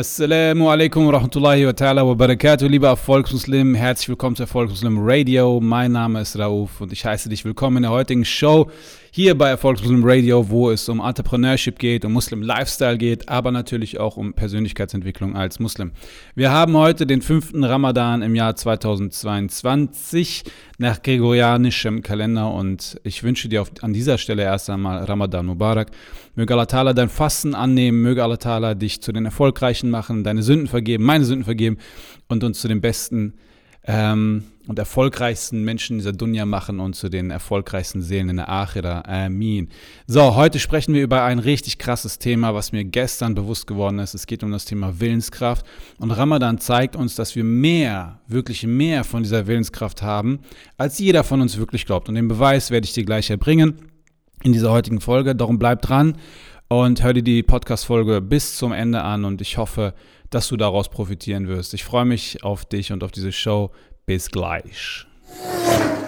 Assalamu alaikum wa rahmatullahi wa ta'ala wa barakatuh, lieber Erfolgsmuslim. Herzlich willkommen zu Erfolgsmuslim Radio. Mein Name ist Rauf und ich heiße dich willkommen in der heutigen Show hier bei Erfolgsmuslim Radio, wo es um Entrepreneurship geht, um Muslim Lifestyle geht, aber natürlich auch um Persönlichkeitsentwicklung als Muslim. Wir haben heute den fünften Ramadan im Jahr 2022 nach gregorianischem Kalender und ich wünsche dir auf, an dieser Stelle erst einmal Ramadan Mubarak. Möge Allah Ta'ala dein Fasten annehmen, möge Allah Ta'ala dich zu den Erfolgreichen machen, deine Sünden vergeben, meine Sünden vergeben und uns zu den besten ähm, und erfolgreichsten Menschen dieser Dunya machen und zu den erfolgreichsten Seelen in der Achira. Amin. So, heute sprechen wir über ein richtig krasses Thema, was mir gestern bewusst geworden ist. Es geht um das Thema Willenskraft. Und Ramadan zeigt uns, dass wir mehr, wirklich mehr von dieser Willenskraft haben, als jeder von uns wirklich glaubt. Und den Beweis werde ich dir gleich erbringen in dieser heutigen Folge. Darum bleib dran und hör dir die Podcast-Folge bis zum Ende an und ich hoffe, dass du daraus profitieren wirst. Ich freue mich auf dich und auf diese Show. Bis gleich.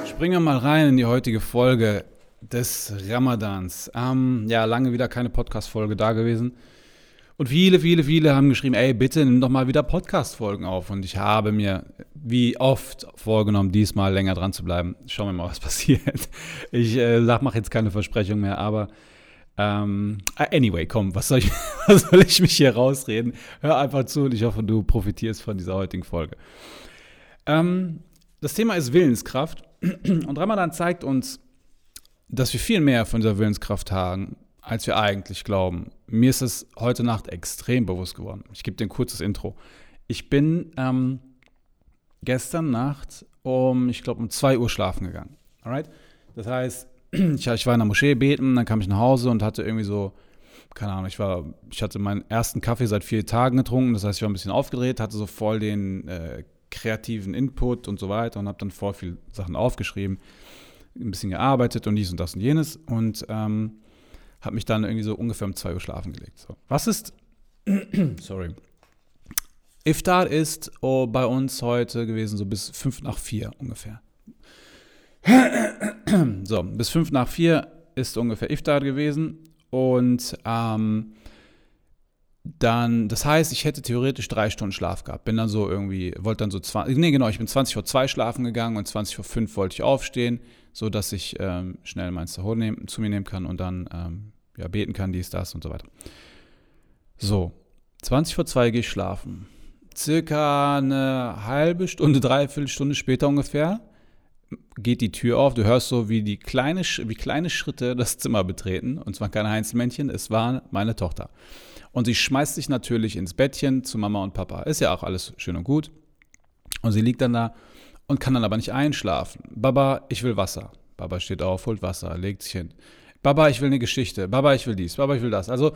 Springen wir mal rein in die heutige Folge des Ramadans. Ähm, ja, lange wieder keine Podcast-Folge da gewesen. Und viele, viele, viele haben geschrieben, ey, bitte nimm doch mal wieder Podcast-Folgen auf. Und ich habe mir wie oft vorgenommen, diesmal länger dran zu bleiben. Schauen wir mal, was passiert. Ich äh, mache jetzt keine Versprechung mehr, aber ähm, anyway, komm, was soll, ich, was soll ich mich hier rausreden? Hör einfach zu und ich hoffe, du profitierst von dieser heutigen Folge. Ähm, das Thema ist Willenskraft und Ramadan zeigt uns, dass wir viel mehr von dieser Willenskraft haben, als wir eigentlich glauben. Mir ist es heute Nacht extrem bewusst geworden. Ich gebe dir ein kurzes Intro. Ich bin ähm, gestern Nacht um, ich glaube, um 2 Uhr schlafen gegangen. Alright? Das heißt, ich, ich war in der Moschee beten, dann kam ich nach Hause und hatte irgendwie so, keine Ahnung, ich war, ich hatte meinen ersten Kaffee seit vier Tagen getrunken, das heißt, ich war ein bisschen aufgedreht, hatte so voll den äh, kreativen Input und so weiter und habe dann voll viel Sachen aufgeschrieben, ein bisschen gearbeitet und dies und das und jenes und ähm, habe mich dann irgendwie so ungefähr um zwei Uhr schlafen gelegt. So. Was ist, sorry, Iftar ist oh, bei uns heute gewesen so bis fünf nach vier ungefähr. so, bis fünf nach vier ist ungefähr Iftar gewesen. Und ähm, dann, das heißt, ich hätte theoretisch drei Stunden Schlaf gehabt. Bin dann so irgendwie, wollte dann so 20, nee, genau, ich bin 20 vor 2 schlafen gegangen und 20 vor 5 wollte ich aufstehen, so dass ich ähm, schnell mein Sahur nehmen, zu mir nehmen kann und dann ähm, ja, beten kann, dies, das und so weiter. So, 20 vor 2 gehe ich schlafen. Circa eine halbe Stunde, dreiviertel Stunde später ungefähr geht die Tür auf, du hörst so, wie die kleine, wie kleine Schritte das Zimmer betreten. Und zwar kein Heinzelmännchen, es war meine Tochter. Und sie schmeißt sich natürlich ins Bettchen zu Mama und Papa. Ist ja auch alles schön und gut. Und sie liegt dann da und kann dann aber nicht einschlafen. Baba, ich will Wasser. Baba steht auf, holt Wasser, legt sich hin. Baba, ich will eine Geschichte. Baba, ich will dies. Baba, ich will das. Also,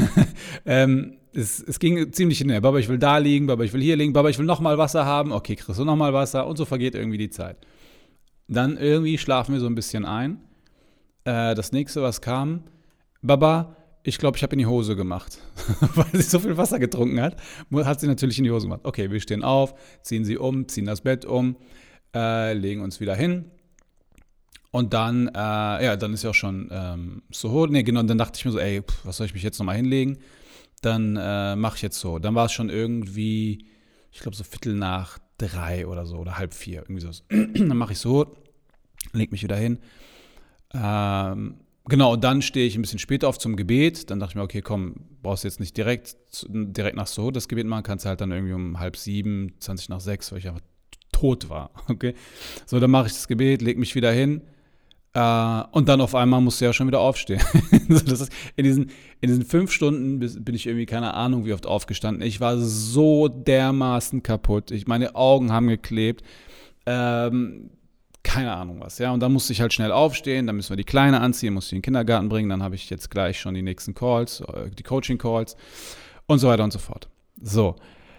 ähm, es, es, ging ziemlich hinher. Baba, ich will da liegen. Baba, ich will hier liegen. Baba, ich will nochmal Wasser haben. Okay, kriegst du nochmal Wasser. Und so vergeht irgendwie die Zeit. Dann irgendwie schlafen wir so ein bisschen ein. Äh, das nächste, was kam, Baba, ich glaube, ich habe in die Hose gemacht. Weil sie so viel Wasser getrunken hat, hat sie natürlich in die Hose gemacht. Okay, wir stehen auf, ziehen sie um, ziehen das Bett um, äh, legen uns wieder hin. Und dann, äh, ja, dann ist ja auch schon ähm, so, nee, genau, dann dachte ich mir so, ey, pff, was soll ich mich jetzt nochmal hinlegen? Dann äh, mache ich jetzt so. Dann war es schon irgendwie, ich glaube, so Viertel nach drei oder so oder halb vier, irgendwie so. dann mache ich so, leg mich wieder hin. Ähm, genau, dann stehe ich ein bisschen später auf zum Gebet. Dann dachte ich mir, okay, komm, brauchst du jetzt nicht direkt, direkt nach Suhoot das Gebet machen, kannst halt dann irgendwie um halb sieben, 20 nach sechs, weil ich einfach tot war. Okay, so, dann mache ich das Gebet, leg mich wieder hin. Uh, und dann auf einmal musst du ja schon wieder aufstehen. ist, in, diesen, in diesen fünf Stunden bin ich irgendwie keine Ahnung, wie oft aufgestanden. Ich war so dermaßen kaputt. Ich, meine Augen haben geklebt. Ähm, keine Ahnung was. Ja, und dann musste ich halt schnell aufstehen. Dann müssen wir die Kleine anziehen, musste ich in den Kindergarten bringen. Dann habe ich jetzt gleich schon die nächsten Calls, äh, die Coaching-Calls und so weiter und so fort. So,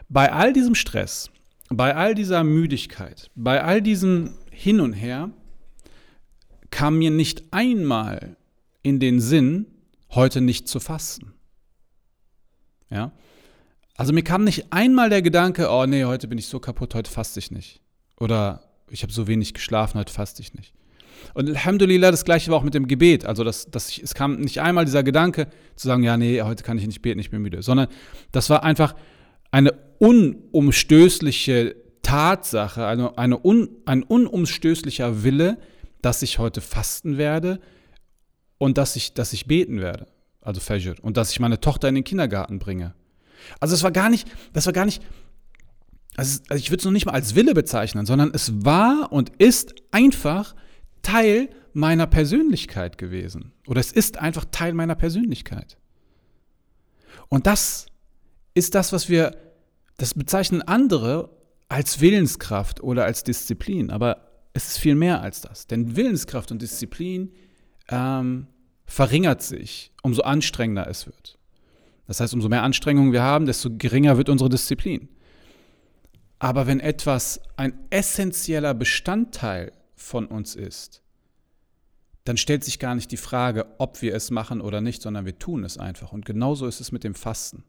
bei all diesem Stress, bei all dieser Müdigkeit, bei all diesem Hin und Her, kam mir nicht einmal in den Sinn, heute nicht zu fasten. Ja? Also mir kam nicht einmal der Gedanke, oh nee, heute bin ich so kaputt, heute faste ich nicht. Oder ich habe so wenig geschlafen, heute faste ich nicht. Und Alhamdulillah, das gleiche war auch mit dem Gebet. Also das, das, es kam nicht einmal dieser Gedanke zu sagen, ja, nee, heute kann ich nicht beten, ich bin müde. Sondern das war einfach eine unumstößliche Tatsache, eine, eine un, ein unumstößlicher Wille, dass ich heute fasten werde und dass ich, dass ich beten werde, also Fajr, und dass ich meine Tochter in den Kindergarten bringe. Also es war gar nicht, das war gar nicht, also ich würde es noch nicht mal als Wille bezeichnen, sondern es war und ist einfach Teil meiner Persönlichkeit gewesen. Oder es ist einfach Teil meiner Persönlichkeit. Und das ist das, was wir, das bezeichnen andere als Willenskraft oder als Disziplin. Aber es ist viel mehr als das. Denn Willenskraft und Disziplin ähm, verringert sich, umso anstrengender es wird. Das heißt, umso mehr Anstrengungen wir haben, desto geringer wird unsere Disziplin. Aber wenn etwas ein essentieller Bestandteil von uns ist, dann stellt sich gar nicht die Frage, ob wir es machen oder nicht, sondern wir tun es einfach. Und genauso ist es mit dem Fasten.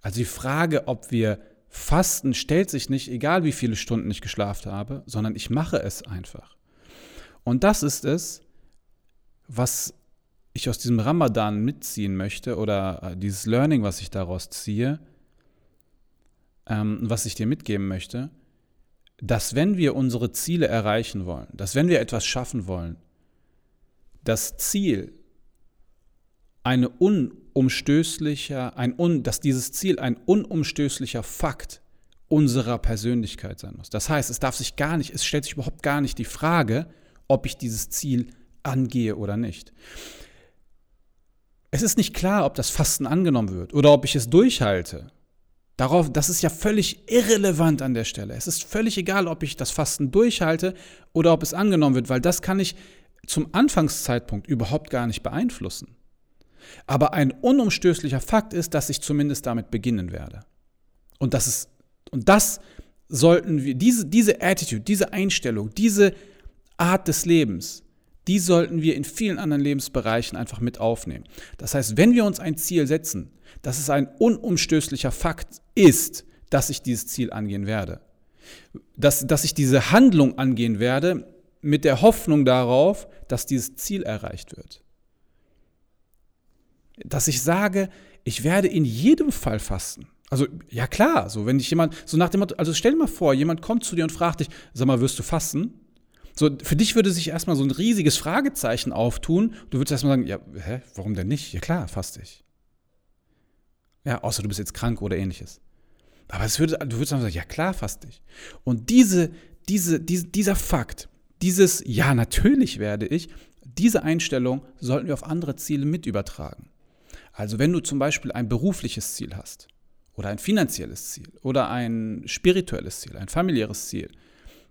Also die Frage, ob wir fasten, stellt sich nicht, egal wie viele Stunden ich geschlafen habe, sondern ich mache es einfach. Und das ist es, was ich aus diesem Ramadan mitziehen möchte oder äh, dieses Learning, was ich daraus ziehe, ähm, was ich dir mitgeben möchte, dass wenn wir unsere Ziele erreichen wollen, dass wenn wir etwas schaffen wollen, das Ziel eine unumstößlicher, ein un, dass dieses Ziel ein unumstößlicher Fakt unserer Persönlichkeit sein muss. Das heißt, es darf sich gar nicht, es stellt sich überhaupt gar nicht die Frage, ob ich dieses Ziel angehe oder nicht. Es ist nicht klar, ob das Fasten angenommen wird oder ob ich es durchhalte. Darauf, das ist ja völlig irrelevant an der Stelle. Es ist völlig egal, ob ich das Fasten durchhalte oder ob es angenommen wird, weil das kann ich zum Anfangszeitpunkt überhaupt gar nicht beeinflussen. Aber ein unumstößlicher Fakt ist, dass ich zumindest damit beginnen werde. Und das ist, und das sollten wir, diese, diese Attitude, diese Einstellung, diese Art des Lebens, die sollten wir in vielen anderen Lebensbereichen einfach mit aufnehmen. Das heißt, wenn wir uns ein Ziel setzen, dass es ein unumstößlicher Fakt ist, dass ich dieses Ziel angehen werde, dass, dass ich diese Handlung angehen werde, mit der Hoffnung darauf, dass dieses Ziel erreicht wird. Dass ich sage, ich werde in jedem Fall fasten. Also, ja klar, so wenn dich jemand, so nach dem Motto, also stell dir mal vor, jemand kommt zu dir und fragt dich, sag mal, wirst du fasten? So, für dich würde sich erstmal so ein riesiges Fragezeichen auftun. Du würdest erstmal sagen, ja, hä, warum denn nicht? Ja klar, faste ich. Ja, außer du bist jetzt krank oder ähnliches. Aber es würde, du würdest dann sagen, ja klar, faste ich. Und diese, diese, diese, dieser Fakt, dieses Ja, natürlich werde ich, diese Einstellung sollten wir auf andere Ziele mit übertragen. Also wenn du zum Beispiel ein berufliches Ziel hast oder ein finanzielles Ziel oder ein spirituelles Ziel, ein familiäres Ziel,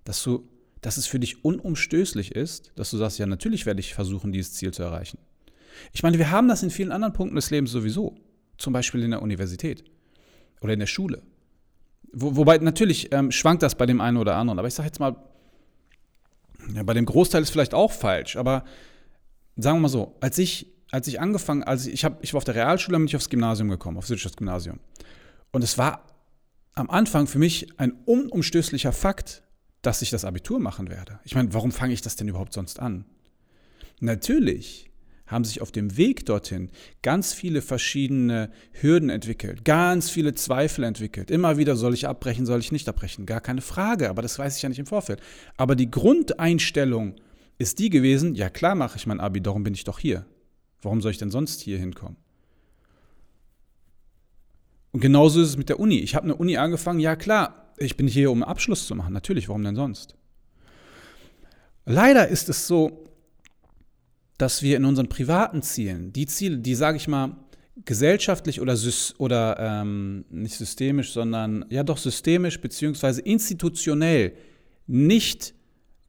dass du, dass es für dich unumstößlich ist, dass du sagst, ja, natürlich werde ich versuchen, dieses Ziel zu erreichen. Ich meine, wir haben das in vielen anderen Punkten des Lebens sowieso, zum Beispiel in der Universität oder in der Schule. Wo, wobei natürlich ähm, schwankt das bei dem einen oder anderen, aber ich sage jetzt mal, ja, bei dem Großteil ist vielleicht auch falsch, aber sagen wir mal so, als ich, als ich angefangen, als ich, ich, hab, ich war auf der Realschule, bin ich aufs Gymnasium gekommen, aufs Wirtschaftsgymnasium. Und es war am Anfang für mich ein unumstößlicher Fakt, dass ich das Abitur machen werde. Ich meine, warum fange ich das denn überhaupt sonst an? Natürlich haben sich auf dem Weg dorthin ganz viele verschiedene Hürden entwickelt, ganz viele Zweifel entwickelt. Immer wieder soll ich abbrechen, soll ich nicht abbrechen, gar keine Frage, aber das weiß ich ja nicht im Vorfeld. Aber die Grundeinstellung ist die gewesen, ja klar mache ich mein Abi, darum bin ich doch hier. Warum soll ich denn sonst hier hinkommen? Und genauso ist es mit der Uni. Ich habe eine Uni angefangen, ja klar, ich bin hier, um einen Abschluss zu machen. Natürlich, warum denn sonst? Leider ist es so, dass wir in unseren privaten Zielen, die Ziele, die, sage ich mal, gesellschaftlich oder, oder ähm, nicht systemisch, sondern ja doch systemisch beziehungsweise institutionell nicht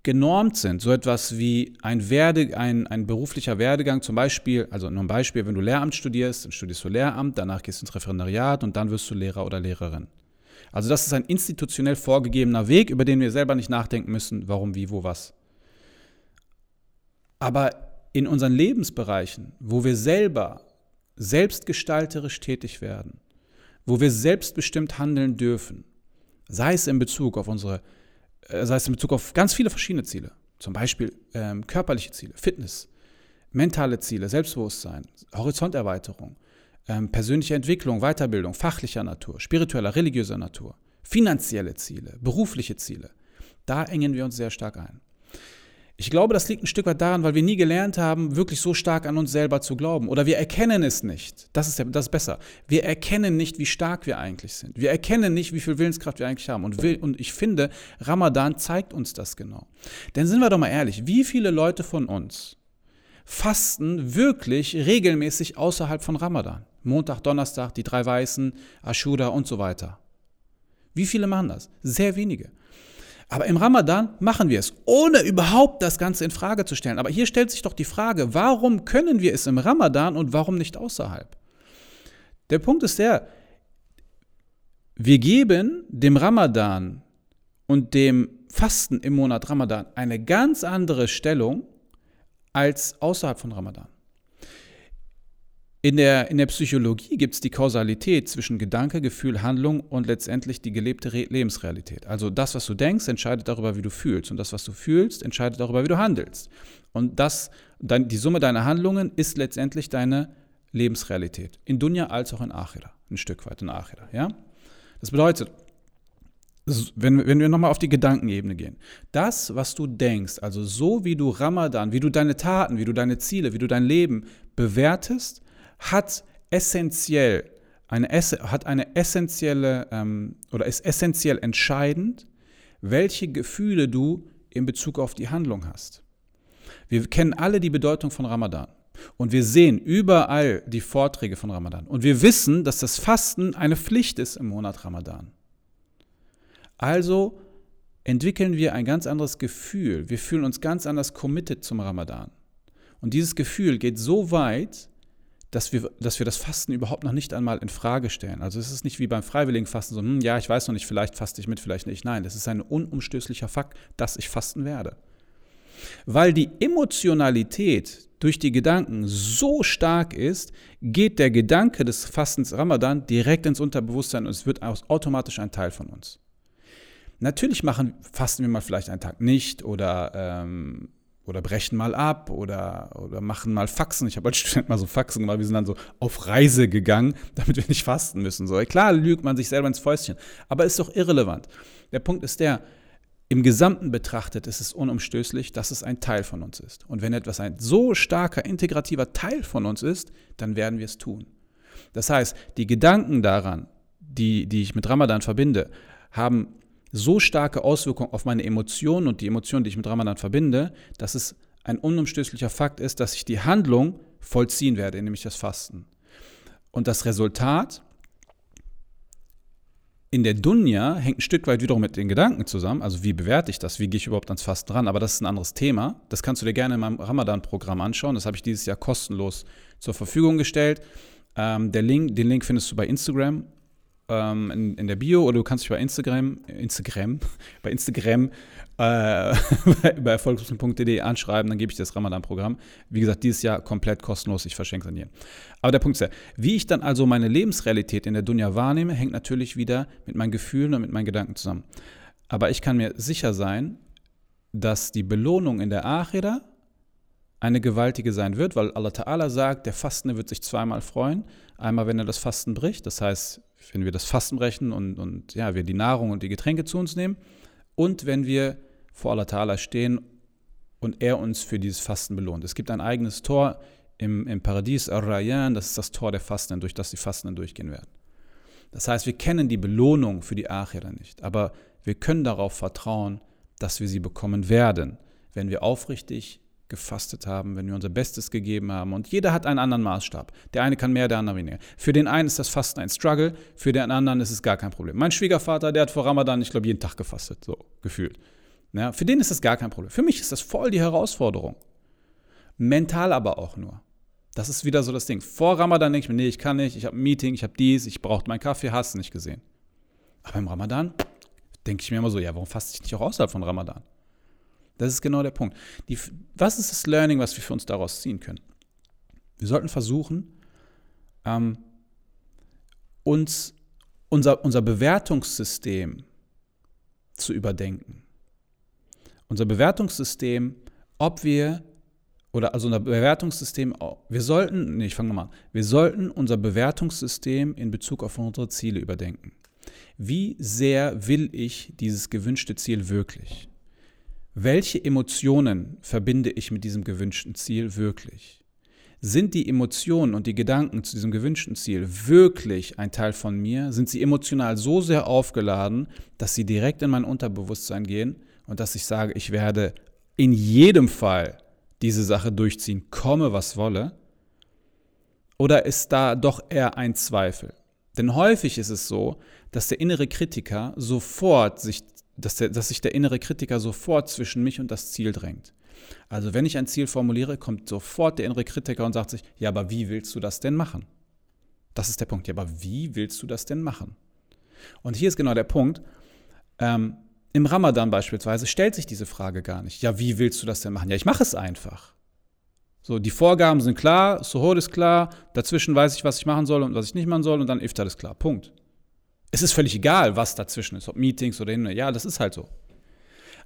genormt sind, so etwas wie ein, Werde, ein, ein beruflicher Werdegang, zum Beispiel, also nur ein Beispiel, wenn du Lehramt studierst, dann studierst du Lehramt, danach gehst du ins Referendariat und dann wirst du Lehrer oder Lehrerin. Also das ist ein institutionell vorgegebener Weg, über den wir selber nicht nachdenken müssen, warum, wie, wo, was. Aber in unseren Lebensbereichen, wo wir selber selbstgestalterisch tätig werden, wo wir selbstbestimmt handeln dürfen, sei es in Bezug auf unsere, äh, sei es in Bezug auf ganz viele verschiedene Ziele, zum Beispiel ähm, körperliche Ziele, Fitness, mentale Ziele, Selbstbewusstsein, Horizonterweiterung, ähm, persönliche Entwicklung, Weiterbildung, fachlicher Natur, spiritueller, religiöser Natur, finanzielle Ziele, berufliche Ziele. Da engen wir uns sehr stark ein. Ich glaube, das liegt ein Stück weit daran, weil wir nie gelernt haben, wirklich so stark an uns selber zu glauben. Oder wir erkennen es nicht. Das ist, ja, das ist besser. Wir erkennen nicht, wie stark wir eigentlich sind. Wir erkennen nicht, wie viel Willenskraft wir eigentlich haben. Und, will, und ich finde, Ramadan zeigt uns das genau. Denn sind wir doch mal ehrlich, wie viele Leute von uns fasten wirklich regelmäßig außerhalb von Ramadan? Montag, Donnerstag, die drei Weißen, Ashura und so weiter. Wie viele machen das? Sehr wenige. Aber im Ramadan machen wir es, ohne überhaupt das Ganze in Frage zu stellen. Aber hier stellt sich doch die Frage, warum können wir es im Ramadan und warum nicht außerhalb? Der Punkt ist der, wir geben dem Ramadan und dem Fasten im Monat Ramadan eine ganz andere Stellung als außerhalb von Ramadan. In der, in der Psychologie gibt es die Kausalität zwischen Gedanke, Gefühl, Handlung und letztendlich die gelebte Re Lebensrealität. Also das, was du denkst, entscheidet darüber, wie du fühlst. Und das, was du fühlst, entscheidet darüber, wie du handelst. Und das, dann, die Summe deiner Handlungen ist letztendlich deine Lebensrealität. In Dunya als auch in Achira. Ein Stück weit in Achira. Ja? Das bedeutet, wenn, wenn wir nochmal auf die Gedankenebene gehen, das, was du denkst, also so wie du Ramadan, wie du deine Taten, wie du deine Ziele, wie du dein Leben bewertest, hat essentiell eine, hat eine essentielle ähm, oder ist essentiell entscheidend, welche Gefühle du in Bezug auf die Handlung hast. Wir kennen alle die Bedeutung von Ramadan und wir sehen überall die Vorträge von Ramadan und wir wissen, dass das Fasten eine Pflicht ist im Monat Ramadan. Also entwickeln wir ein ganz anderes Gefühl. Wir fühlen uns ganz anders committed zum Ramadan. Und dieses Gefühl geht so weit, dass wir, dass wir das Fasten überhaupt noch nicht einmal in Frage stellen. Also es ist nicht wie beim freiwilligen Fasten so, hm, ja, ich weiß noch nicht, vielleicht faste ich mit, vielleicht nicht. Nein, es ist ein unumstößlicher Fakt, dass ich fasten werde. Weil die Emotionalität durch die Gedanken so stark ist, geht der Gedanke des Fastens Ramadan direkt ins Unterbewusstsein und es wird automatisch ein Teil von uns. Natürlich machen, fasten wir mal vielleicht einen Tag nicht oder ähm, oder brechen mal ab oder, oder machen mal Faxen. Ich habe als Student mal so Faxen gemacht. Wir sind dann so auf Reise gegangen, damit wir nicht fasten müssen. So, klar lügt man sich selber ins Fäustchen, aber ist doch irrelevant. Der Punkt ist der, im Gesamten betrachtet ist es unumstößlich, dass es ein Teil von uns ist. Und wenn etwas ein so starker, integrativer Teil von uns ist, dann werden wir es tun. Das heißt, die Gedanken daran, die, die ich mit Ramadan verbinde, haben so starke Auswirkungen auf meine Emotionen und die Emotionen, die ich mit Ramadan verbinde, dass es ein unumstößlicher Fakt ist, dass ich die Handlung vollziehen werde, nämlich das Fasten. Und das Resultat in der Dunja hängt ein Stück weit wiederum mit den Gedanken zusammen. Also wie bewerte ich das? Wie gehe ich überhaupt ans Fasten ran? Aber das ist ein anderes Thema. Das kannst du dir gerne in meinem Ramadan-Programm anschauen. Das habe ich dieses Jahr kostenlos zur Verfügung gestellt. Ähm, Link, den Link findest du bei Instagram ähm, in, in, der Bio oder du kannst dich bei Instagram, Instagram, bei Instagram äh, bei erfolgslosen.de anschreiben, dann gebe ich dir das Ramadan-Programm. Wie gesagt, dieses Jahr komplett kostenlos, ich verschenke es an jeden. Aber der Punkt ist ja, wie ich dann also meine Lebensrealität in der Dunja wahrnehme, hängt natürlich wieder mit meinen Gefühlen und mit meinen Gedanken zusammen. Aber ich kann mir sicher sein, dass die Belohnung in der Achira eine gewaltige sein wird, weil Allah Ta'ala sagt, der Fastende wird sich zweimal freuen. Einmal, wenn er das Fasten bricht, das heißt, wenn wir das Fasten brechen und, und ja, wir die Nahrung und die Getränke zu uns nehmen und wenn wir vor Allah Ta'ala stehen und er uns für dieses Fasten belohnt. Es gibt ein eigenes Tor im, im Paradies, Ar-Rayyan, das ist das Tor der Fastenden, durch das die Fastenden durchgehen werden. Das heißt, wir kennen die Belohnung für die Achira nicht, aber wir können darauf vertrauen, dass wir sie bekommen werden, wenn wir aufrichtig gefastet haben, wenn wir unser Bestes gegeben haben. Und jeder hat einen anderen Maßstab. Der eine kann mehr, der andere weniger. Für den einen ist das Fasten ein Struggle, für den anderen ist es gar kein Problem. Mein Schwiegervater, der hat vor Ramadan, ich glaube, jeden Tag gefastet, so gefühlt. Ja, für den ist das gar kein Problem. Für mich ist das voll die Herausforderung. Mental aber auch nur. Das ist wieder so das Ding. Vor Ramadan denke ich mir, nee, ich kann nicht, ich habe ein Meeting, ich habe dies, ich brauche meinen Kaffee, hast du nicht gesehen. Aber im Ramadan denke ich mir immer so, ja, warum faste ich nicht auch außerhalb von Ramadan? Das ist genau der Punkt. Die, was ist das Learning, was wir für uns daraus ziehen können? Wir sollten versuchen, ähm, uns unser, unser Bewertungssystem zu überdenken. Unser Bewertungssystem, ob wir oder also unser Bewertungssystem, wir sollten, nee, ich fange nochmal an, wir sollten unser Bewertungssystem in Bezug auf unsere Ziele überdenken. Wie sehr will ich dieses gewünschte Ziel wirklich? Welche Emotionen verbinde ich mit diesem gewünschten Ziel wirklich? Sind die Emotionen und die Gedanken zu diesem gewünschten Ziel wirklich ein Teil von mir? Sind sie emotional so sehr aufgeladen, dass sie direkt in mein Unterbewusstsein gehen und dass ich sage, ich werde in jedem Fall diese Sache durchziehen, komme was wolle? Oder ist da doch eher ein Zweifel? Denn häufig ist es so, dass der innere Kritiker sofort sich, dass, der, dass sich der innere Kritiker sofort zwischen mich und das Ziel drängt. Also wenn ich ein Ziel formuliere, kommt sofort der innere Kritiker und sagt sich, ja, aber wie willst du das denn machen? Das ist der Punkt. Ja, aber wie willst du das denn machen? Und hier ist genau der Punkt. Ähm, im Ramadan beispielsweise stellt sich diese Frage gar nicht. Ja, wie willst du das denn machen? Ja, ich mache es einfach. So, die Vorgaben sind klar, Suhoor ist klar, dazwischen weiß ich, was ich machen soll und was ich nicht machen soll und dann Iftar ist klar. Punkt. Es ist völlig egal, was dazwischen ist, ob Meetings oder hin. Ja, das ist halt so.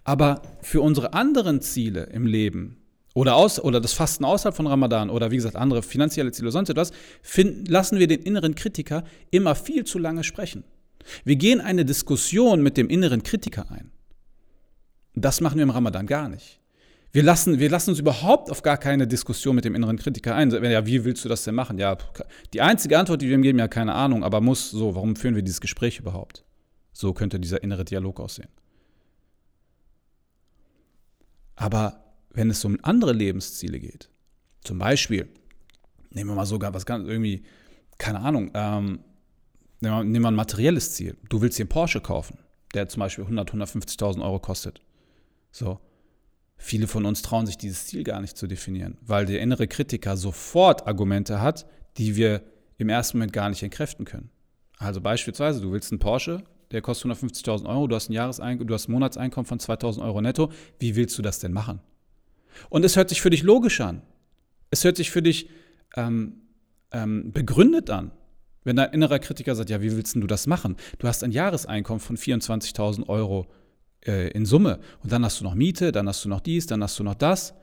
Aber für unsere anderen Ziele im Leben oder, aus, oder das Fasten außerhalb von Ramadan oder wie gesagt andere finanzielle Ziele oder sonst etwas, finden, lassen wir den inneren Kritiker immer viel zu lange sprechen. Wir gehen eine Diskussion mit dem inneren Kritiker ein. Das machen wir im Ramadan gar nicht. Wir lassen, wir lassen uns überhaupt auf gar keine Diskussion mit dem inneren Kritiker ein. Ja, wie willst du das denn machen? Ja, die einzige Antwort, die wir ihm geben, ja, keine Ahnung, aber muss so, warum führen wir dieses Gespräch überhaupt? So könnte dieser innere Dialog aussehen. Aber wenn es um andere Lebensziele geht, zum Beispiel, nehmen wir mal sogar was ganz irgendwie, keine Ahnung, ähm, Nehmen wir ein materielles Ziel. Du willst dir einen Porsche kaufen, der zum Beispiel 100, 150.000 Euro kostet. So. Viele von uns trauen sich dieses Ziel gar nicht zu definieren, weil der innere Kritiker sofort Argumente hat, die wir im ersten Moment gar nicht entkräften können. Also beispielsweise, du willst einen Porsche, der kostet 150.000 Euro, du hast ein Jahreseinkommen, du hast ein Monatseinkommen von 2.000 Euro netto. Wie willst du das denn machen? Und es hört sich für dich logisch an. Es hört sich für dich ähm, ähm, begründet an. Wenn dein innerer Kritiker sagt, ja, wie willst du das machen? Du hast ein Jahreseinkommen von 24.000 Euro äh, in Summe und dann hast du noch Miete, dann hast du noch dies, dann hast du noch das.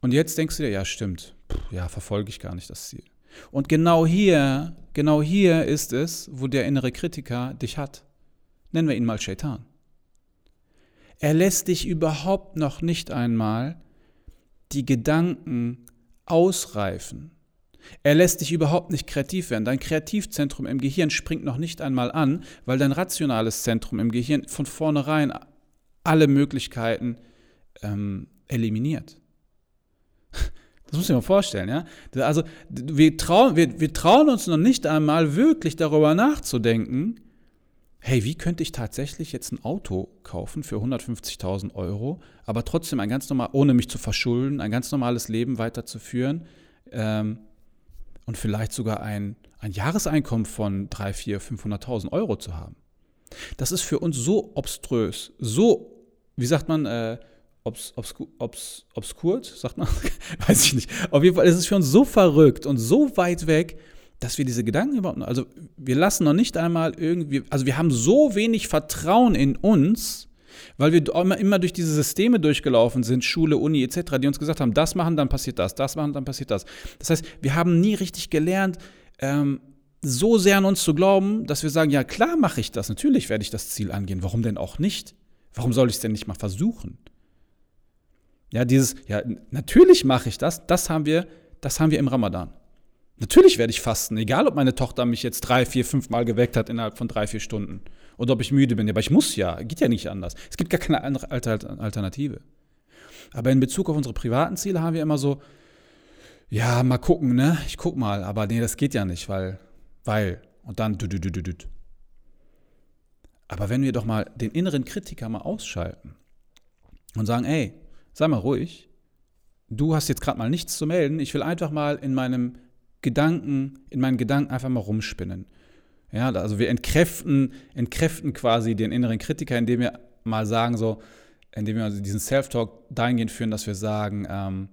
Und jetzt denkst du dir, ja, stimmt, Puh, ja, verfolge ich gar nicht das Ziel. Und genau hier, genau hier ist es, wo der innere Kritiker dich hat. Nennen wir ihn mal Shaitan. Er lässt dich überhaupt noch nicht einmal die Gedanken ausreifen, er lässt dich überhaupt nicht kreativ werden. Dein Kreativzentrum im Gehirn springt noch nicht einmal an, weil dein rationales Zentrum im Gehirn von vornherein alle Möglichkeiten ähm, eliminiert. Das muss ich mir vorstellen, ja. Also wir trauen, wir, wir trauen uns noch nicht einmal wirklich darüber nachzudenken, hey, wie könnte ich tatsächlich jetzt ein Auto kaufen für 150.000 Euro, aber trotzdem ein ganz normal, ohne mich zu verschulden, ein ganz normales Leben weiterzuführen, ähm, und vielleicht sogar ein, ein Jahreseinkommen von 3, 4, 500.000 Euro zu haben. Das ist für uns so obströs, so, wie sagt man, äh, obs, obsku, obs, obskurt, sagt man? Weiß ich nicht. Auf jeden Fall ist es für uns so verrückt und so weit weg, dass wir diese Gedanken überhaupt, also wir lassen noch nicht einmal irgendwie, also wir haben so wenig Vertrauen in uns, weil wir immer, immer durch diese Systeme durchgelaufen sind, Schule, Uni etc., die uns gesagt haben, das machen, dann passiert das, das machen, dann passiert das. Das heißt, wir haben nie richtig gelernt, ähm, so sehr an uns zu glauben, dass wir sagen, ja klar mache ich das, natürlich werde ich das Ziel angehen, warum denn auch nicht? Warum soll ich es denn nicht mal versuchen? Ja, dieses, ja, natürlich mache ich das, das haben wir, das haben wir im Ramadan. Natürlich werde ich fasten, egal ob meine Tochter mich jetzt drei, vier, fünf Mal geweckt hat innerhalb von drei, vier Stunden. Oder ob ich müde bin. Aber ich muss ja, geht ja nicht anders. Es gibt gar keine andere Alternative. Aber in Bezug auf unsere privaten Ziele haben wir immer so, ja, mal gucken, ne? Ich guck mal, aber nee, das geht ja nicht, weil, weil, und dann du, du, du, du, du. Aber wenn wir doch mal den inneren Kritiker mal ausschalten und sagen, ey, sei mal ruhig, du hast jetzt gerade mal nichts zu melden, ich will einfach mal in meinem Gedanken, in meinen Gedanken einfach mal rumspinnen. Ja, also wir entkräften, entkräften quasi den inneren Kritiker, indem wir mal sagen, so, indem wir also diesen Self-Talk dahingehend führen, dass wir sagen, ähm,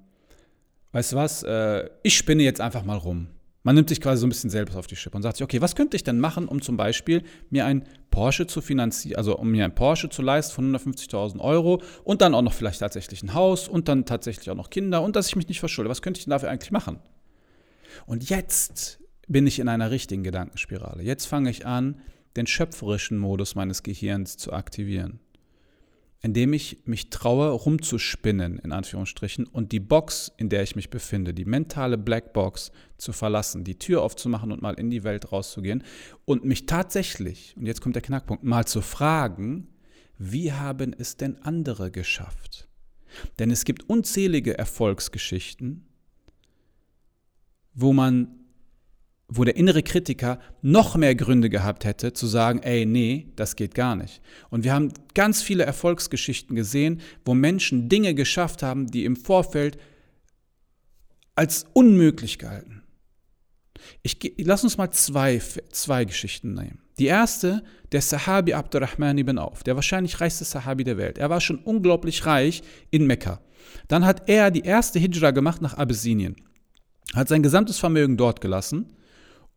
weißt du was, äh, ich spinne jetzt einfach mal rum. Man nimmt sich quasi so ein bisschen selbst auf die Schippe und sagt sich, okay, was könnte ich denn machen, um zum Beispiel mir ein Porsche zu finanzieren, also um mir ein Porsche zu leisten von 150.000 Euro und dann auch noch vielleicht tatsächlich ein Haus und dann tatsächlich auch noch Kinder und dass ich mich nicht verschulde. Was könnte ich denn dafür eigentlich machen? Und jetzt bin ich in einer richtigen Gedankenspirale. Jetzt fange ich an, den schöpferischen Modus meines Gehirns zu aktivieren indem ich mich traue, rumzuspinnen, in Anführungsstrichen, und die Box, in der ich mich befinde, die mentale Blackbox zu verlassen, die Tür aufzumachen und mal in die Welt rauszugehen und mich tatsächlich, und jetzt kommt der Knackpunkt, mal zu fragen, wie haben es denn andere geschafft? Denn es gibt unzählige Erfolgsgeschichten, wo man wo der innere Kritiker noch mehr Gründe gehabt hätte, zu sagen, ey, nee, das geht gar nicht. Und wir haben ganz viele Erfolgsgeschichten gesehen, wo Menschen Dinge geschafft haben, die im Vorfeld als unmöglich galten. Ich, lass uns mal zwei, zwei Geschichten nehmen. Die erste, der Sahabi Abdurrahman ibn Auf, der wahrscheinlich reichste Sahabi der Welt. Er war schon unglaublich reich in Mekka. Dann hat er die erste Hijra gemacht nach Abyssinien, hat sein gesamtes Vermögen dort gelassen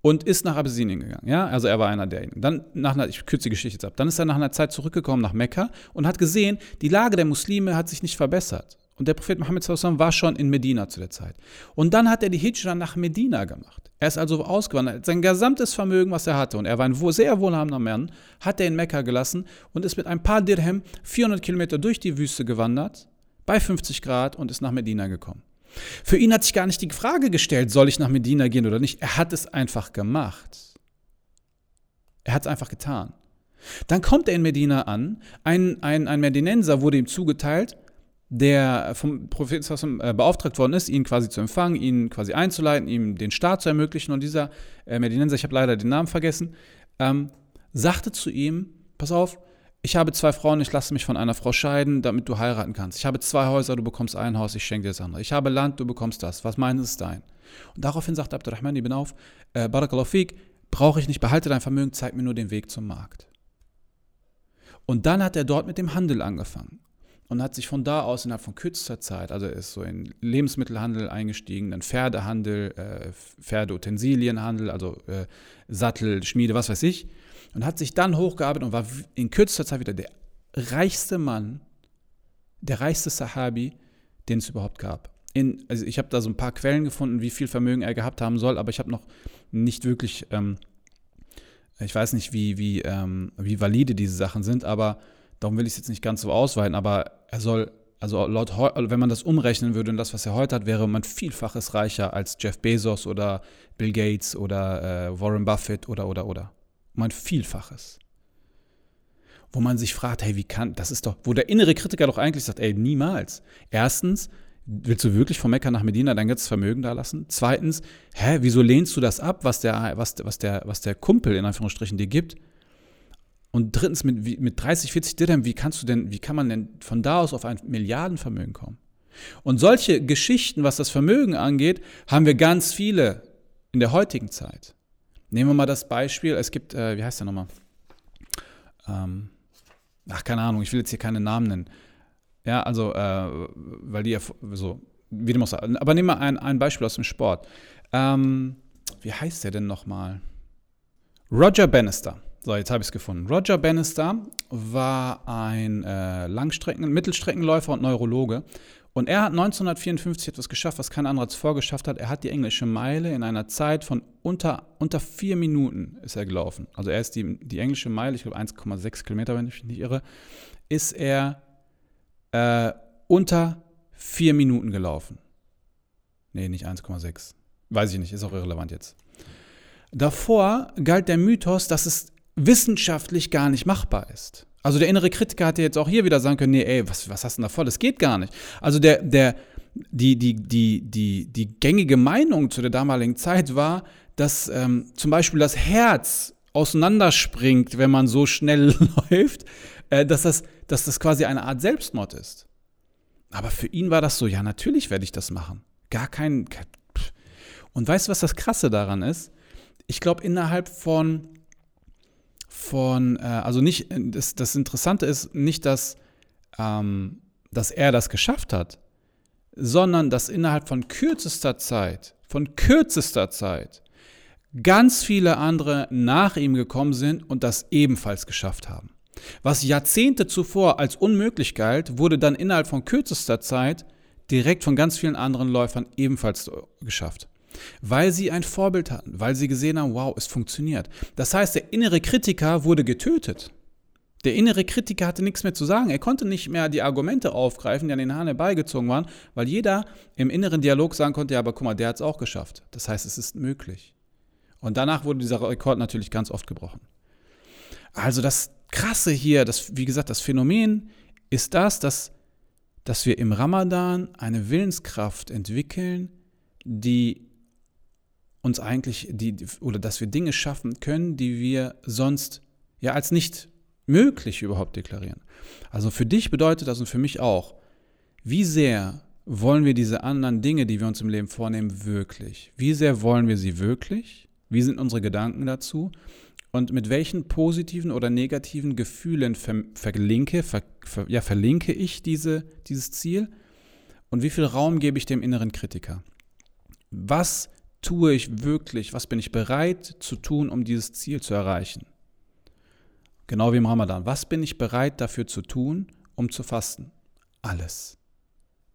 und ist nach Abyssinien gegangen. Ja, also er war einer derjenigen. Dann nach einer, ich kürze die Geschichte jetzt ab. Dann ist er nach einer Zeit zurückgekommen nach Mekka und hat gesehen, die Lage der Muslime hat sich nicht verbessert. Und der Prophet Muhammad war schon in Medina zu der Zeit. Und dann hat er die Hijra nach Medina gemacht. Er ist also ausgewandert. Sein gesamtes Vermögen, was er hatte, und er war ein sehr wohlhabender Mann, hat er in Mekka gelassen und ist mit ein paar Dirham 400 Kilometer durch die Wüste gewandert, bei 50 Grad und ist nach Medina gekommen. Für ihn hat sich gar nicht die Frage gestellt, soll ich nach Medina gehen oder nicht. Er hat es einfach gemacht. Er hat es einfach getan. Dann kommt er in Medina an. Ein, ein, ein Medinenser wurde ihm zugeteilt, der vom Propheten äh, beauftragt worden ist, ihn quasi zu empfangen, ihn quasi einzuleiten, ihm den Start zu ermöglichen. Und dieser äh, Medinenser, ich habe leider den Namen vergessen, ähm, sagte zu ihm: Pass auf, ich habe zwei Frauen, ich lasse mich von einer Frau scheiden, damit du heiraten kannst. Ich habe zwei Häuser, du bekommst ein Haus, ich schenke dir das andere. Ich habe Land, du bekommst das. Was meines ist dein? Und daraufhin sagt Abdurrahman ibn auf, äh, Barakallahu fik, brauche ich nicht, behalte dein Vermögen, zeig mir nur den Weg zum Markt. Und dann hat er dort mit dem Handel angefangen und hat sich von da aus innerhalb von kürzester Zeit, also er ist so in Lebensmittelhandel eingestiegen, dann Pferdehandel, äh, Pferdeutensilienhandel, also äh, Sattel, Schmiede, was weiß ich, und hat sich dann hochgearbeitet und war in kürzester Zeit wieder der reichste Mann, der reichste Sahabi, den es überhaupt gab. In, also ich habe da so ein paar Quellen gefunden, wie viel Vermögen er gehabt haben soll, aber ich habe noch nicht wirklich, ähm, ich weiß nicht, wie, wie, ähm, wie valide diese Sachen sind, aber darum will ich es jetzt nicht ganz so ausweiten, aber er soll, also laut, wenn man das umrechnen würde und das, was er heute hat, wäre man vielfaches reicher als Jeff Bezos oder Bill Gates oder äh, Warren Buffett oder, oder, oder um ein Vielfaches. Wo man sich fragt, hey, wie kann, das ist doch, wo der innere Kritiker doch eigentlich sagt, ey, niemals. Erstens, willst du wirklich von Mekka nach Medina dein ganzes Vermögen da lassen? Zweitens, hä, wieso lehnst du das ab, was der, was, was der, was der Kumpel in Anführungsstrichen dir gibt? Und drittens, mit, mit 30, 40 Dirham, wie kannst du denn, wie kann man denn von da aus auf ein Milliardenvermögen kommen? Und solche Geschichten, was das Vermögen angeht, haben wir ganz viele in der heutigen Zeit. Nehmen wir mal das Beispiel, es gibt, äh, wie heißt der nochmal? Ähm, ach, keine Ahnung, ich will jetzt hier keine Namen nennen. Ja, also, äh, weil die ja so, wie du musst sagen. Aber nehmen wir ein, ein Beispiel aus dem Sport. Ähm, wie heißt der denn nochmal? Roger Bannister. So, jetzt habe ich es gefunden. Roger Bannister war ein äh, Langstrecken-, Mittelstreckenläufer und Neurologe. Und er hat 1954 etwas geschafft, was kein anderer zuvor geschafft hat. Er hat die englische Meile in einer Zeit von unter, unter vier Minuten ist er gelaufen. Also er ist die, die englische Meile, ich glaube 1,6 Kilometer, wenn ich mich nicht irre, ist er äh, unter vier Minuten gelaufen. Nee, nicht 1,6. Weiß ich nicht, ist auch irrelevant jetzt. Davor galt der Mythos, dass es wissenschaftlich gar nicht machbar ist. Also der innere Kritiker hätte jetzt auch hier wieder sagen können, nee, ey, was, was hast du denn da vor? Das geht gar nicht. Also der, der, die, die, die, die, die gängige Meinung zu der damaligen Zeit war, dass ähm, zum Beispiel das Herz auseinanderspringt, wenn man so schnell läuft, äh, dass, das, dass das quasi eine Art Selbstmord ist. Aber für ihn war das so, ja, natürlich werde ich das machen. Gar kein. kein und weißt du, was das Krasse daran ist? Ich glaube, innerhalb von von, äh, also nicht, das, das Interessante ist nicht, dass, ähm, dass er das geschafft hat, sondern dass innerhalb von kürzester Zeit, von kürzester Zeit, ganz viele andere nach ihm gekommen sind und das ebenfalls geschafft haben. Was Jahrzehnte zuvor als unmöglich galt, wurde dann innerhalb von kürzester Zeit direkt von ganz vielen anderen Läufern ebenfalls geschafft. Weil sie ein Vorbild hatten, weil sie gesehen haben, wow, es funktioniert. Das heißt, der innere Kritiker wurde getötet. Der innere Kritiker hatte nichts mehr zu sagen. Er konnte nicht mehr die Argumente aufgreifen, die an den Haaren herbeigezogen waren, weil jeder im inneren Dialog sagen konnte, ja, aber guck mal, der hat es auch geschafft. Das heißt, es ist möglich. Und danach wurde dieser Rekord natürlich ganz oft gebrochen. Also das Krasse hier, das, wie gesagt, das Phänomen ist das, dass, dass wir im Ramadan eine Willenskraft entwickeln, die uns eigentlich, die, oder dass wir Dinge schaffen können, die wir sonst ja als nicht möglich überhaupt deklarieren. Also für dich bedeutet das und für mich auch, wie sehr wollen wir diese anderen Dinge, die wir uns im Leben vornehmen, wirklich? Wie sehr wollen wir sie wirklich? Wie sind unsere Gedanken dazu? Und mit welchen positiven oder negativen Gefühlen ver verlinke, ver ver ja, verlinke ich diese, dieses Ziel? Und wie viel Raum gebe ich dem inneren Kritiker? Was tue ich wirklich? Was bin ich bereit zu tun, um dieses Ziel zu erreichen? Genau wie im Ramadan. Was bin ich bereit dafür zu tun, um zu fasten? Alles.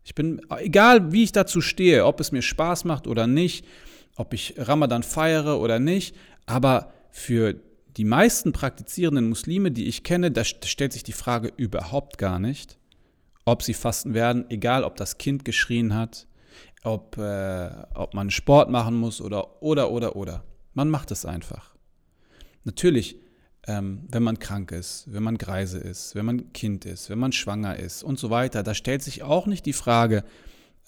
Ich bin, egal wie ich dazu stehe, ob es mir Spaß macht oder nicht, ob ich Ramadan feiere oder nicht, aber für die meisten praktizierenden Muslime, die ich kenne, da stellt sich die Frage überhaupt gar nicht, ob sie fasten werden, egal ob das Kind geschrien hat, ob, äh, ob man Sport machen muss oder, oder, oder, oder. Man macht es einfach. Natürlich ähm, wenn man krank ist, wenn man greise ist, wenn man Kind ist, wenn man schwanger ist und so weiter. Da stellt sich auch nicht die Frage,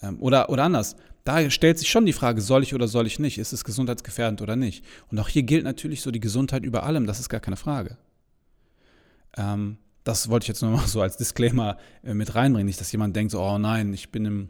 ähm, oder, oder anders, da stellt sich schon die Frage, soll ich oder soll ich nicht? Ist es gesundheitsgefährdend oder nicht? Und auch hier gilt natürlich so die Gesundheit über allem, das ist gar keine Frage. Ähm, das wollte ich jetzt nur mal so als Disclaimer äh, mit reinbringen. Nicht, dass jemand denkt, so, oh nein, ich bin im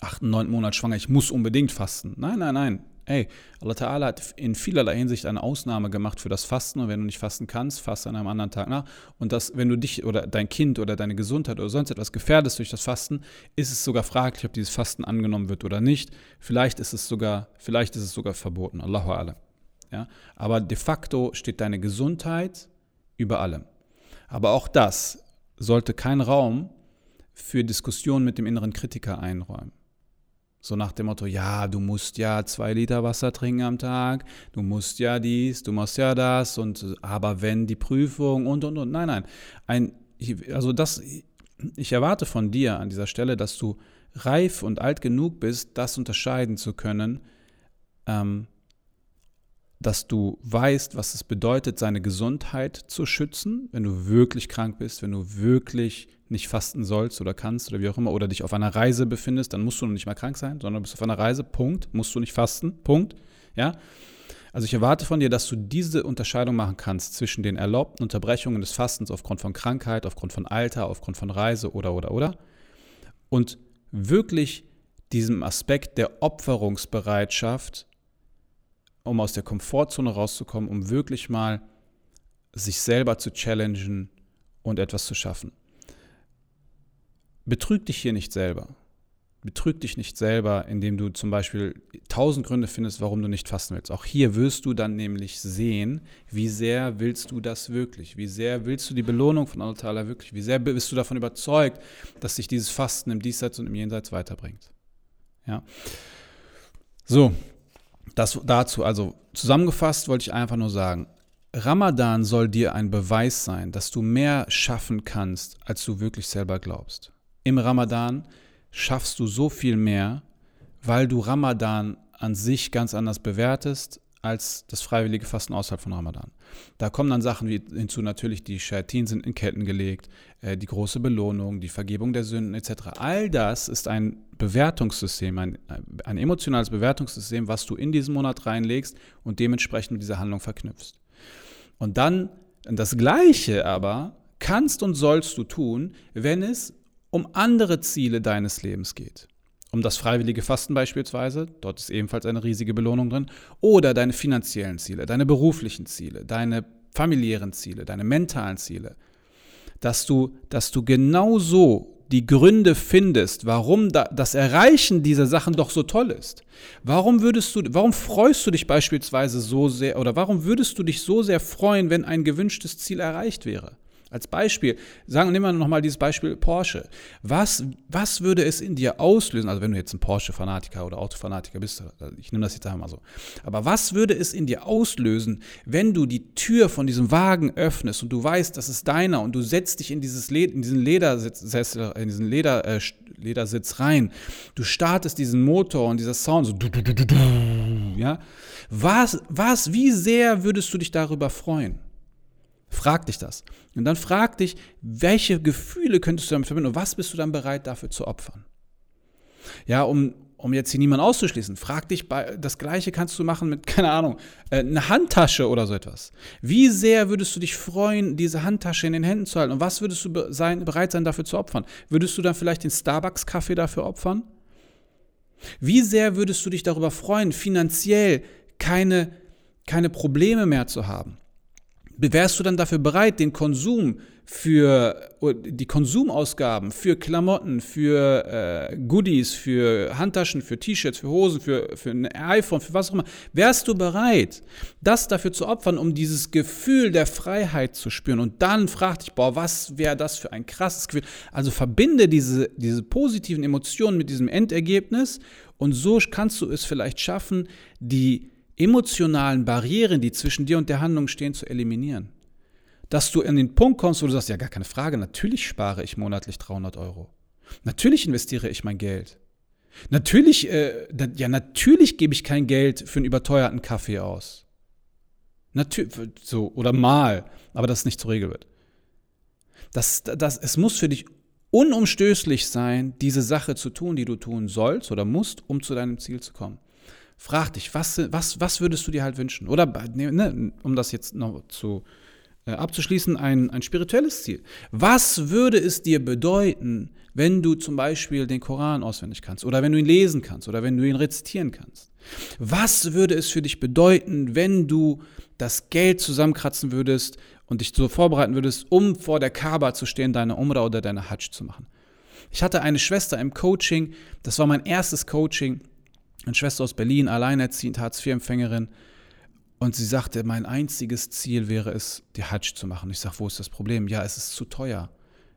achten, neunten Monat schwanger, ich muss unbedingt fasten. Nein, nein, nein. Ey, Allah Ta'ala hat in vielerlei Hinsicht eine Ausnahme gemacht für das Fasten und wenn du nicht fasten kannst, faste an einem anderen Tag nach. Und das, wenn du dich oder dein Kind oder deine Gesundheit oder sonst etwas gefährdest durch das Fasten, ist es sogar fraglich, ob dieses Fasten angenommen wird oder nicht. Vielleicht ist es sogar, vielleicht ist es sogar verboten. Allahu Alam. Ja? Aber de facto steht deine Gesundheit über allem. Aber auch das sollte kein Raum für Diskussionen mit dem inneren Kritiker einräumen. So nach dem Motto, ja, du musst ja zwei Liter Wasser trinken am Tag, du musst ja dies, du musst ja das und aber wenn die Prüfung und und und. Nein, nein. Ein, also das, ich erwarte von dir an dieser Stelle, dass du reif und alt genug bist, das unterscheiden zu können, ähm, dass du weißt, was es bedeutet, seine Gesundheit zu schützen, wenn du wirklich krank bist, wenn du wirklich nicht fasten sollst oder kannst oder wie auch immer, oder dich auf einer Reise befindest, dann musst du nicht mal krank sein, sondern bist auf einer Reise, Punkt, musst du nicht fasten, Punkt, ja. Also ich erwarte von dir, dass du diese Unterscheidung machen kannst zwischen den erlaubten Unterbrechungen des Fastens aufgrund von Krankheit, aufgrund von Alter, aufgrund von Reise oder oder oder und wirklich diesem Aspekt der Opferungsbereitschaft um aus der Komfortzone rauszukommen, um wirklich mal sich selber zu challengen und etwas zu schaffen. Betrüg dich hier nicht selber. Betrüg dich nicht selber, indem du zum Beispiel tausend Gründe findest, warum du nicht fasten willst. Auch hier wirst du dann nämlich sehen, wie sehr willst du das wirklich? Wie sehr willst du die Belohnung von Allah wirklich? Wie sehr bist du davon überzeugt, dass sich dieses Fasten im Diesseits und im Jenseits weiterbringt? Ja. So, das dazu, also zusammengefasst wollte ich einfach nur sagen, Ramadan soll dir ein Beweis sein, dass du mehr schaffen kannst, als du wirklich selber glaubst. Im Ramadan schaffst du so viel mehr, weil du Ramadan an sich ganz anders bewertest als das freiwillige Fasten außerhalb von Ramadan. Da kommen dann Sachen wie hinzu, natürlich die Shaitin sind in Ketten gelegt, äh, die große Belohnung, die Vergebung der Sünden etc. All das ist ein Bewertungssystem, ein, ein emotionales Bewertungssystem, was du in diesen Monat reinlegst und dementsprechend mit dieser Handlung verknüpfst. Und dann das Gleiche aber kannst und sollst du tun, wenn es um andere Ziele deines Lebens geht um das freiwillige Fasten beispielsweise, dort ist ebenfalls eine riesige Belohnung drin, oder deine finanziellen Ziele, deine beruflichen Ziele, deine familiären Ziele, deine mentalen Ziele, dass du, dass du genau so die Gründe findest, warum da, das Erreichen dieser Sachen doch so toll ist. Warum würdest du, warum freust du dich beispielsweise so sehr oder warum würdest du dich so sehr freuen, wenn ein gewünschtes Ziel erreicht wäre? Als Beispiel, sagen, nehmen wir nochmal dieses Beispiel Porsche. Was, was würde es in dir auslösen, also wenn du jetzt ein Porsche-Fanatiker oder Autofanatiker bist, ich nehme das jetzt einmal so, aber was würde es in dir auslösen, wenn du die Tür von diesem Wagen öffnest und du weißt, das ist deiner und du setzt dich in, dieses Led, in diesen Ledersitz, in diesen Leder, äh, Ledersitz rein, du startest diesen Motor und dieser Sound so, ja, was, was, wie sehr würdest du dich darüber freuen? Frag dich das. Und dann frag dich, welche Gefühle könntest du damit verbinden und was bist du dann bereit dafür zu opfern? Ja, um, um jetzt hier niemanden auszuschließen, frag dich, bei, das Gleiche kannst du machen mit, keine Ahnung, äh, eine Handtasche oder so etwas. Wie sehr würdest du dich freuen, diese Handtasche in den Händen zu halten? Und was würdest du sein, bereit sein, dafür zu opfern? Würdest du dann vielleicht den Starbucks-Kaffee dafür opfern? Wie sehr würdest du dich darüber freuen, finanziell keine, keine Probleme mehr zu haben? Wärst du dann dafür bereit, den Konsum für die Konsumausgaben für Klamotten, für äh, Goodies, für Handtaschen, für T-Shirts, für Hosen, für, für ein iPhone, für was auch immer, wärst du bereit, das dafür zu opfern, um dieses Gefühl der Freiheit zu spüren? Und dann frag dich, boah, was wäre das für ein krasses Gefühl? Also verbinde diese, diese positiven Emotionen mit diesem Endergebnis und so kannst du es vielleicht schaffen, die emotionalen Barrieren, die zwischen dir und der Handlung stehen, zu eliminieren. Dass du in den Punkt kommst, wo du sagst, ja, gar keine Frage, natürlich spare ich monatlich 300 Euro. Natürlich investiere ich mein Geld. Natürlich, äh, ja, natürlich gebe ich kein Geld für einen überteuerten Kaffee aus. Natürlich, so, oder mal, aber das nicht zur Regel wird. Das, das, es muss für dich unumstößlich sein, diese Sache zu tun, die du tun sollst oder musst, um zu deinem Ziel zu kommen. Frag dich, was, was, was würdest du dir halt wünschen? Oder, ne, ne, um das jetzt noch zu, äh, abzuschließen, ein, ein spirituelles Ziel. Was würde es dir bedeuten, wenn du zum Beispiel den Koran auswendig kannst oder wenn du ihn lesen kannst oder wenn du ihn rezitieren kannst? Was würde es für dich bedeuten, wenn du das Geld zusammenkratzen würdest und dich so vorbereiten würdest, um vor der Kaaba zu stehen, deine Umrah oder deine Hajj zu machen? Ich hatte eine Schwester im Coaching, das war mein erstes Coaching eine Schwester aus Berlin, alleinerziehend, Hartz-IV-Empfängerin. Und sie sagte, mein einziges Ziel wäre es, die Hajj zu machen. Ich sage, wo ist das Problem? Ja, es ist zu teuer.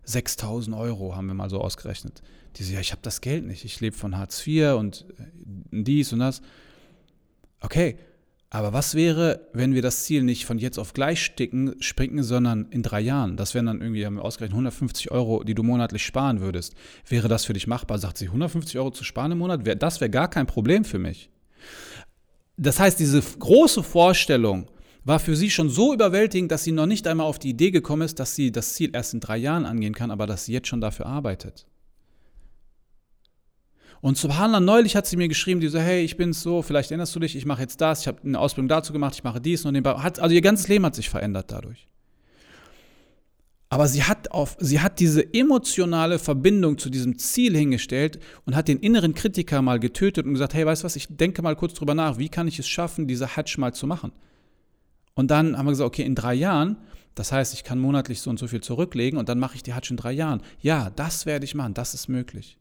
6000 Euro haben wir mal so ausgerechnet. Die sagt, ja, ich habe das Geld nicht. Ich lebe von Hartz IV und äh, dies und das. Okay, aber was wäre, wenn wir das Ziel nicht von jetzt auf gleich sticken, springen, sondern in drei Jahren? Das wären dann irgendwie, haben wir ausgerechnet, 150 Euro, die du monatlich sparen würdest. Wäre das für dich machbar? Sagt sie, 150 Euro zu sparen im Monat? Das wäre gar kein Problem für mich. Das heißt, diese große Vorstellung war für sie schon so überwältigend, dass sie noch nicht einmal auf die Idee gekommen ist, dass sie das Ziel erst in drei Jahren angehen kann, aber dass sie jetzt schon dafür arbeitet. Und Subhanallah, neulich hat sie mir geschrieben, die so, hey, ich bin so, vielleicht erinnerst du dich, ich mache jetzt das, ich habe eine Ausbildung dazu gemacht, ich mache dies und den hat, Also ihr ganzes Leben hat sich verändert dadurch. Aber sie hat, auf, sie hat diese emotionale Verbindung zu diesem Ziel hingestellt und hat den inneren Kritiker mal getötet und gesagt, hey, weißt du was, ich denke mal kurz drüber nach, wie kann ich es schaffen, diese Hatch mal zu machen? Und dann haben wir gesagt, okay, in drei Jahren, das heißt, ich kann monatlich so und so viel zurücklegen und dann mache ich die Hatch in drei Jahren. Ja, das werde ich machen, das ist möglich.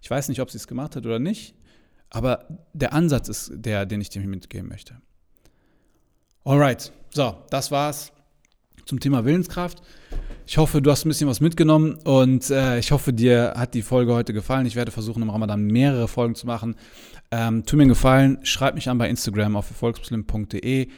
Ich weiß nicht, ob sie es gemacht hat oder nicht, aber der Ansatz ist der, den ich dir mitgeben möchte. Alright, so, das war's zum Thema Willenskraft. Ich hoffe, du hast ein bisschen was mitgenommen und äh, ich hoffe, dir hat die Folge heute gefallen. Ich werde versuchen, im Ramadan mehrere Folgen zu machen. Ähm, tu mir einen Gefallen, schreib mich an bei Instagram auf erfolgsmuslim.de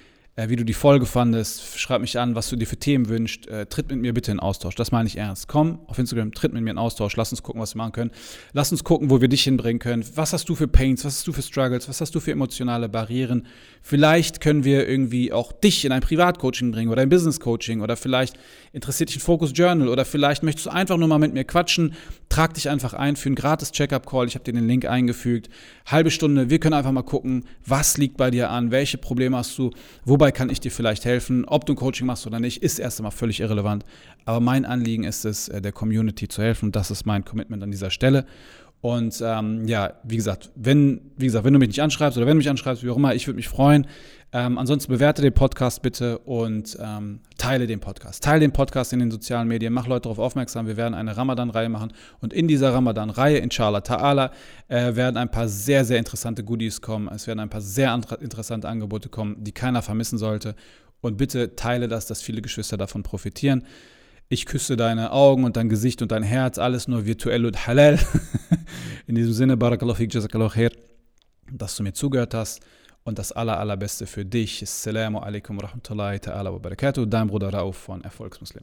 wie du die Folge fandest. Schreib mich an, was du dir für Themen wünschst. Äh, tritt mit mir bitte in Austausch. Das meine ich ernst. Komm auf Instagram, tritt mit mir in Austausch. Lass uns gucken, was wir machen können. Lass uns gucken, wo wir dich hinbringen können. Was hast du für Pains? Was hast du für Struggles? Was hast du für emotionale Barrieren? Vielleicht können wir irgendwie auch dich in ein Privatcoaching bringen oder ein Business Coaching oder vielleicht interessiert dich ein Focus Journal oder vielleicht möchtest du einfach nur mal mit mir quatschen. Trag dich einfach ein für einen gratis Checkup Call. Ich habe dir den Link eingefügt. Halbe Stunde. Wir können einfach mal gucken, was liegt bei dir an, welche Probleme hast du, wobei kann ich dir vielleicht helfen. Ob du ein Coaching machst oder nicht, ist erst einmal völlig irrelevant. Aber mein Anliegen ist es, äh, der Community zu helfen das ist mein Commitment an dieser Stelle. Und ähm, ja, wie gesagt, wenn, wie gesagt, wenn du mich nicht anschreibst oder wenn du mich anschreibst, wie auch immer, ich würde mich freuen. Ähm, ansonsten bewerte den Podcast bitte und ähm, teile den Podcast. Teile den Podcast in den sozialen Medien, mach Leute darauf aufmerksam. Wir werden eine Ramadan-Reihe machen und in dieser Ramadan-Reihe, inshallah ta'ala, äh, werden ein paar sehr, sehr interessante Goodies kommen. Es werden ein paar sehr interessante Angebote kommen, die keiner vermissen sollte. Und bitte teile das, dass viele Geschwister davon profitieren. Ich küsse deine Augen und dein Gesicht und dein Herz, alles nur virtuell und halal. In diesem Sinne, Barakallahu fik, Jazakallahu khair, dass du mir zugehört hast und das aller, allerbeste für dich. Assalamu alaikum wa rahmatullahi ta'ala wa barakatuh. Dein Bruder Rauf von Erfolgsmuslim.